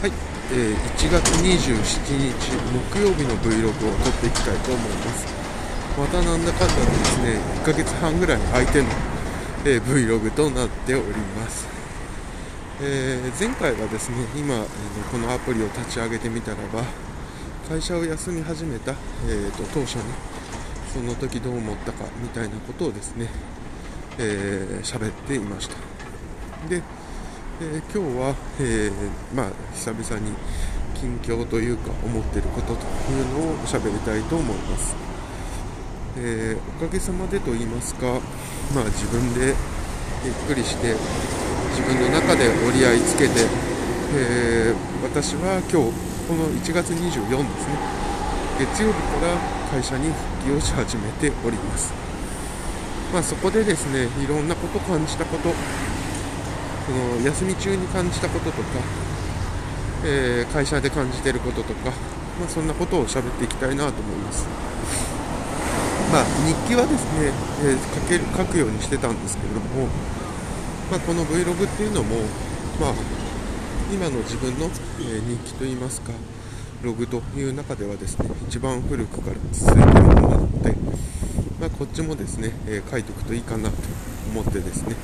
はい、えー1月27日木曜日の Vlog を撮っていきたいと思います。またなんだかんだでですね1ヶ月半ぐらい空いての、えー Vlog となっております、えー前回はですね今、えーこのアプリを立ち上げてみたらば会社を休み始めた、えーと当初にその時どう思ったかみたいなことをですねえーっていました。でえー今日は、えーまあ、久々に近況というか思ってることというのを喋りたいと思います、えーおかげさまでと言いますか、まあ、自分でゆっくりして自分の中で折り合いつけて、えー私は今日この1月24ですね月曜日から会社に復帰をし始めております。まあ、そこでですねいろんなこと感じたことその休み中に感じたこととか、えー会社で感じてることとか、まあ、そんなことを喋っていきたいなと思います。まあ、日記はですね、えー書ける書くようにしてたんですけれども、まあ、この Vlog っていうのも、まあ、今の自分の、えー日記といいますかログという中ではですね一番古くから続いているものなので、まあ、こっちもですね、えー書いておくといいかなと思ってですね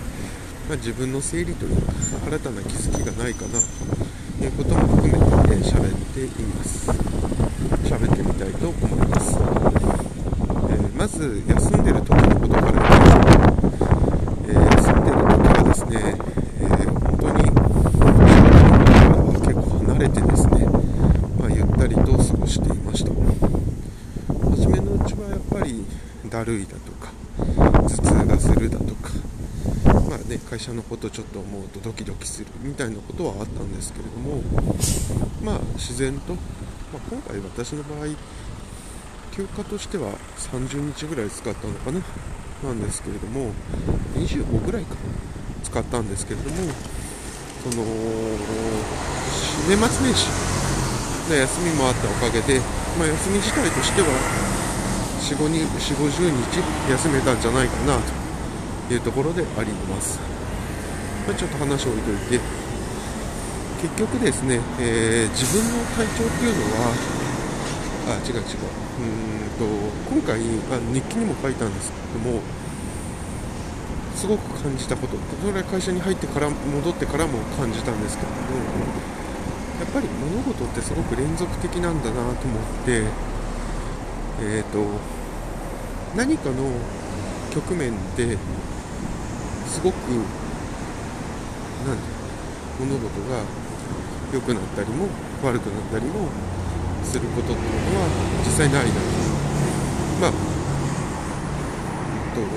まあ、自分の整理というか新たな気づきがないかなということも含めて喋、えー喋っています。喋ってみたいと思います、えーまず休んでる時のことから言いましょうえー休んでる時はですね、えー本当に仕事からは結構離れてですね、まあ、ゆったりと過ごしていました初めのうちはやっぱりだるいだとか頭痛がするだとかまあね、会社のことちょっと思うとドキドキするみたいなことはあったんですけれども、まあ、自然と、まあ、今回私の場合休暇としては30日ぐらい使ったのかななんですけれども25ぐらいか使ったんですけれどもその年末年始の休みもあったおかげで、まあ、休み自体としては4 5 0日休めたんじゃないかなというところであります。まちょっと話を置いといて、結局ですね、えー自分の体調っていうのは、あ、違う違う、うんと、今回あ、日記にも書いたんですけども、すごく感じたこと、それは会社に入ってから、戻ってからも感じたんですけども、やっぱり物事ってすごく連続的なんだなと思って、えっ、と、何かの局面ですごくなんていうの物事が良くなったりも悪くなったりもすることっていうのは実際ないなと。まあえっと本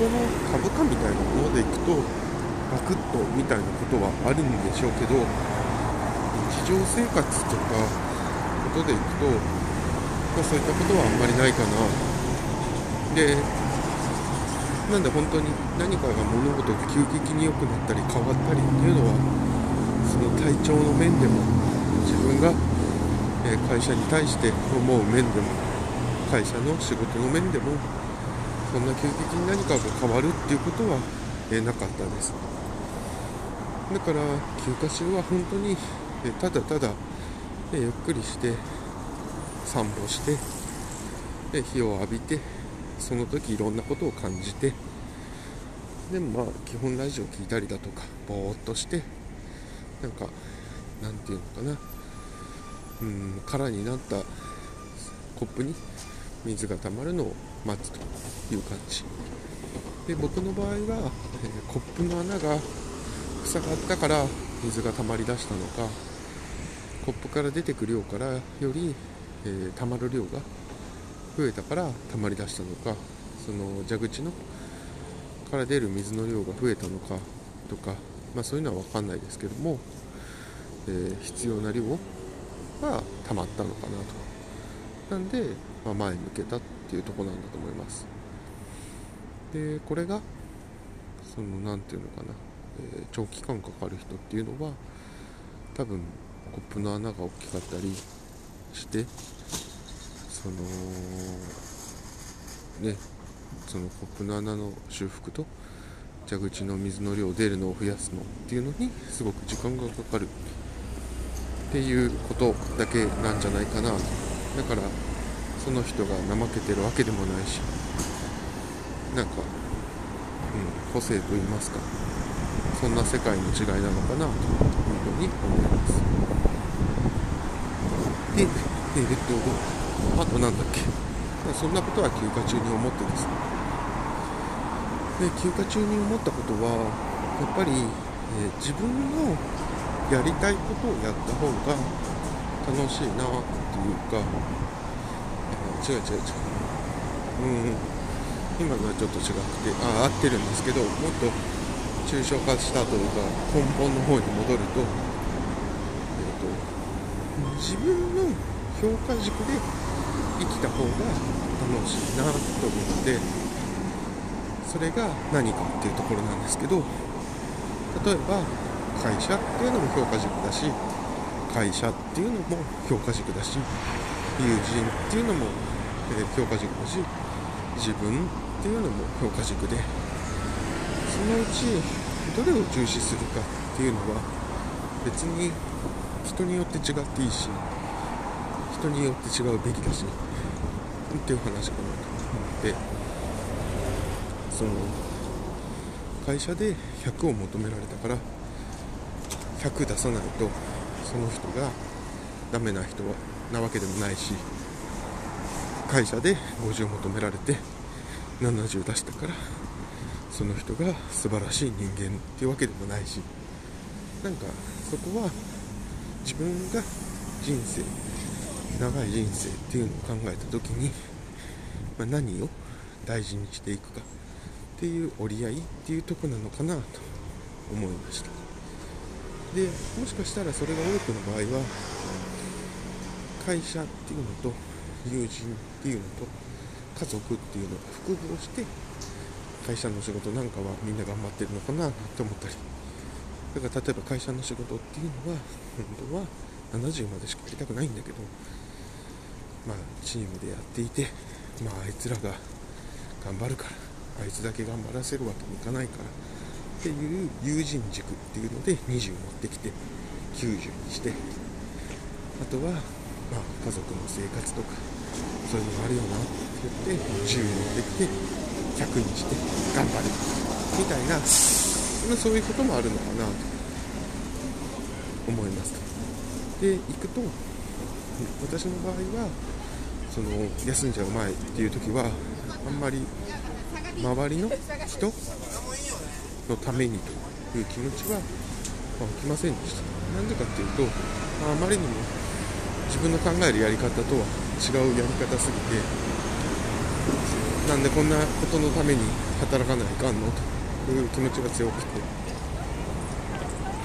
当の株価みたいなものでいくとバクッとみたいなことはあるんでしょうけど日常生活とかことでいくと、まあ、そういったことはあんまりないかな。でなんで本当に何かが物事が急激に良くなったり変わったりっていうのはその体調の面でも自分が、会社に対して思う面でも会社の仕事の面でもそんな急激に何かが変わるっていうことは、なかったです。だから休暇中は本当に、ただただ、ゆっくりして散歩して、え日を浴びてその時いろんなことを感じてでもまあ基本ラジオ聞いたりだとかぼーっとしてなんかなんていうのかな。うん空になったコップに水が溜まるのを待つという感じ。で僕の場合は、えーコップの穴が塞がったから水が溜まりだしたのかコップから出てくる量からより、えー溜まる量が増えたから溜まりだしたのかその蛇口のから出る水の量が増えたのかとか、まあ、そういうのは分かんないですけども、えー必要な量が溜まったのかなと。なんで、まあ、前向けたっていうとこなんだと思います。でこれがその何ていうのかな、えー長期間かかる人っていうのは多分コップの穴が大きかったりしてそのねそのコップの穴の修復と蛇口の水の量出るのを増やすのっていうのにすごく時間がかかるっていうことだけなんじゃないかなだからその人が怠けてるわけでもないしなんか、うん、個性と言いますかそんな世界の違いなのかなというふうに思います。でえっとあとなんだっけ？そんなことは休暇中に思ってです。ねで休暇中に思ったことはやっぱり、えー、自分のやりたいことをやった方が楽しいなっていうか違う違う違う。うん。今のはちょっと違くてあ合ってるんですけどもっと抽象化したというか根本の方に戻ると,、えーと、自分の評価軸で生きた方が楽しいなと思ってそれが何かっていうところなんですけど例えば会社っていうのも評価軸だし会社っていうのも評価軸だし友人っていうのも、え評価軸だし自分っていうのも評価軸でそのうちどれを重視するかっていうのは別に人によって違っていいし人によって違うべきだしっていう話かなと思ってその会社で100を求められたから100出さないとその人がダメな人なわけでもないし会社で50を求められて70出したからその人が素晴らしい人間っていうわけでもないしなんかそこは自分が人生長い人生っていうのを考えた時に、まあ、何を大事にしていくかっていう折り合いっていうとこなのかなと思いました。でもしかしたらそれが多くの場合は会社っていうのと友人っていうのと家族っていうのが複合して会社の仕事なんかはみんな頑張ってるのかなって思ったり。だから例えば会社の仕事っていうのは本当は70までしかやりたくないんだけどまあチームでやっていてまああいつらが頑張るからあいつだけ頑張らせるわけにいかないからっていう友人軸っていうので20持ってきて90にしてあとは、まあ、家族の生活とかそういうのがあるよなって言って10持ってきて100にして頑張るみたいなまそういうこともあるのかなと思います。で行くと私の場合はその休んじゃう前っていう時はあんまり周りの人のためにという気持ちは起きませんでした。なんでかっていうと、あ、あまりにも自分の考えるやり方とは違うやり方すぎてなんでこんなことのために働かないかんのという気持ちが強くて。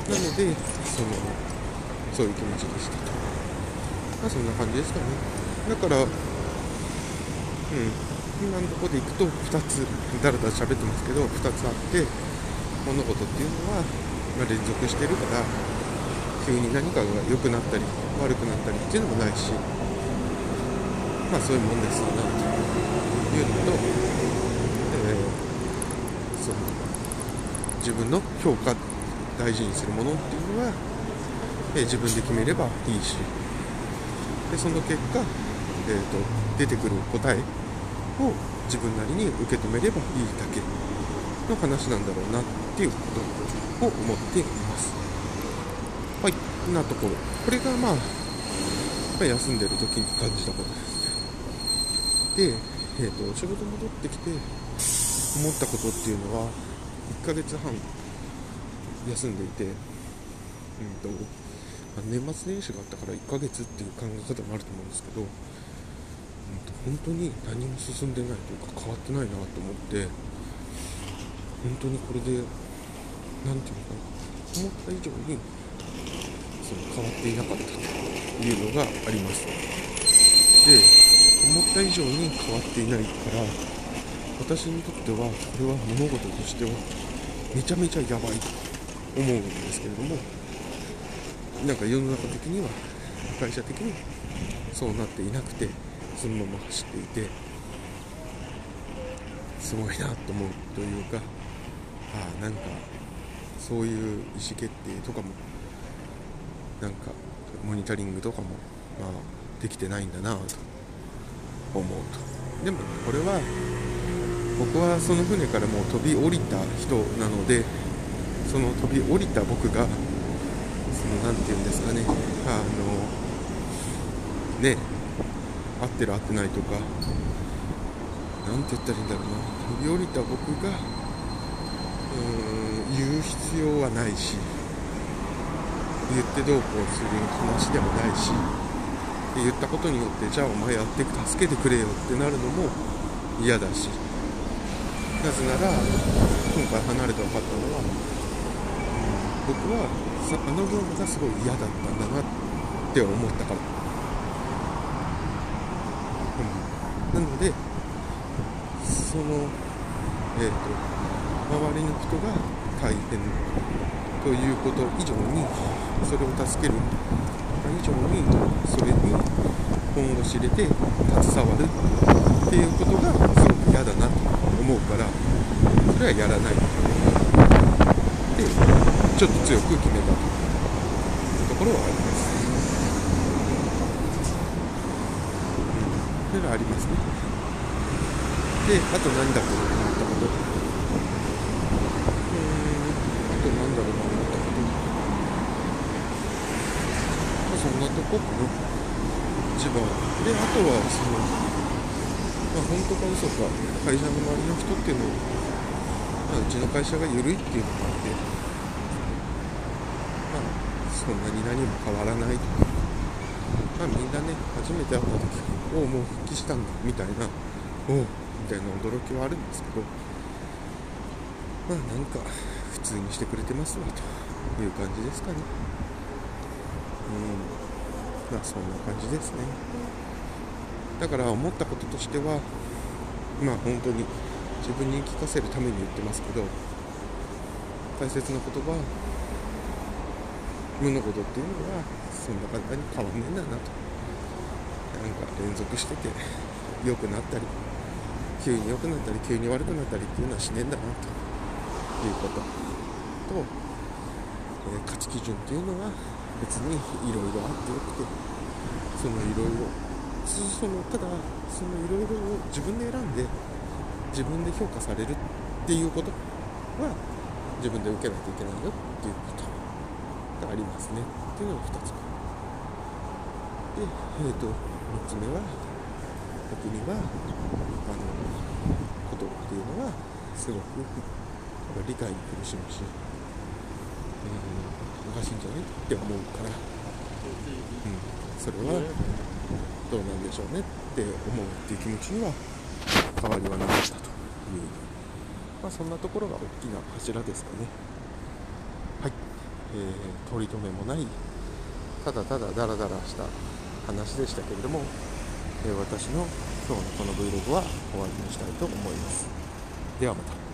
なのでそのそういう気持ちでした。とまあそんな感じですかね。だからうん。今のところでいくと2つだらだら喋ってますけど2つあって物事っていうのは、ま、連続してるから急に何かが良くなったり悪くなったりっていうのもないしまあそういうもんですよなというのと、えー、その自分の評価大事にするものっていうのは、えー、自分で決めればいいしでその結果、えーと、出てくる答えを自分なりに受け止めればいいだけの話なんだろうなっていうことを思っています。はい、なところ。これがまあ、まあ、休んでる時に感じたことです。で、えーと、仕事戻ってきて思ったことっていうのは、1ヶ月半休んでいて、うんと、年末年始があったから1ヶ月っていう考え方もあると思うんですけど、本当に何も進んでないというか変わってないなと思って本当にこれで何て言うのかな思った以上にその変わっていなかったというのがあります。で思った以上に変わっていないから私にとってはこれは物事としてはめちゃめちゃやばいと思うんですけれどもなんか世の中的には会社的にそうなっていなくてそのまま走っていてすごいなと思うというかあなんかそういう意思決定とかもなんかモニタリングとかも、まあ、できてないんだなと思うと。でもこれは僕はその船からもう飛び降りた人なのでその飛び降りた僕がその何て言うんですかねあのね合ってる合ってないとか。何て言ったらいいんだろうな。飛び降りた僕がうーん言う必要はないし言ってどうこうする話でもないし言ったことによってじゃあお前やって助けてくれよってなるのも嫌だし。なぜなら今回離れて分かったのは、うん、僕はあの業務がすごい嫌だったんだなって思ったから、うん、なのでそのえ、ー、と周りの人が大変ということ以上にそれを助ける以上にそれに本腰入れて携わるっていうことがすごく嫌だなと思うからそれはやらないでちょっと強く決めたというところはあります、うん、それはありますね。であと何だろうと思ったこと。うんあと何だろうな思ったこと。まあそんなとこかな。一番であとはそのまあ、本当か嘘か会社の周りの人っていうのは、まあ、うちの会社が緩いっていうのもあって、まあ、そんなに何も変わらないとか、まあ、みんなね初めて会った時おおもう復帰したんだみたいなおおみたいな驚きはあるんですけどまあなんか普通にしてくれてますわという感じですかね。うん。まあそんな感じですね。だから思ったこととしてはまあ本当に自分に聞かせるために言ってますけど大切な言葉物事っていうのはそんな簡単に変わんねえんだなと。なんか連続してて良くなったり急に良くなったり急に悪くなったりっていうのはしねえんだなと。いうこと。と、えー、価値基準っていうのは別にいろいろあってよくてそのいろいろそのただそのいろいろを自分で選んで自分で評価されるっていうことは自分で受けないといけないよっていうことがありますね。っていうのが2つでえ、ー、と3つ目は僕にはあのことっていうのはすごく理解に苦しむし、えー、おかしいんじゃないって思うから、うん、それはどうなんでしょうねって思うっていう気持ちには変わりはなかったという、まあ、そんなところが大きな柱ですかね。はい、えー、取り留めもないただただダラダラした話でしたけれども、えー、私の今日のこの Vlog は終わりにしたいと思います。ではまた。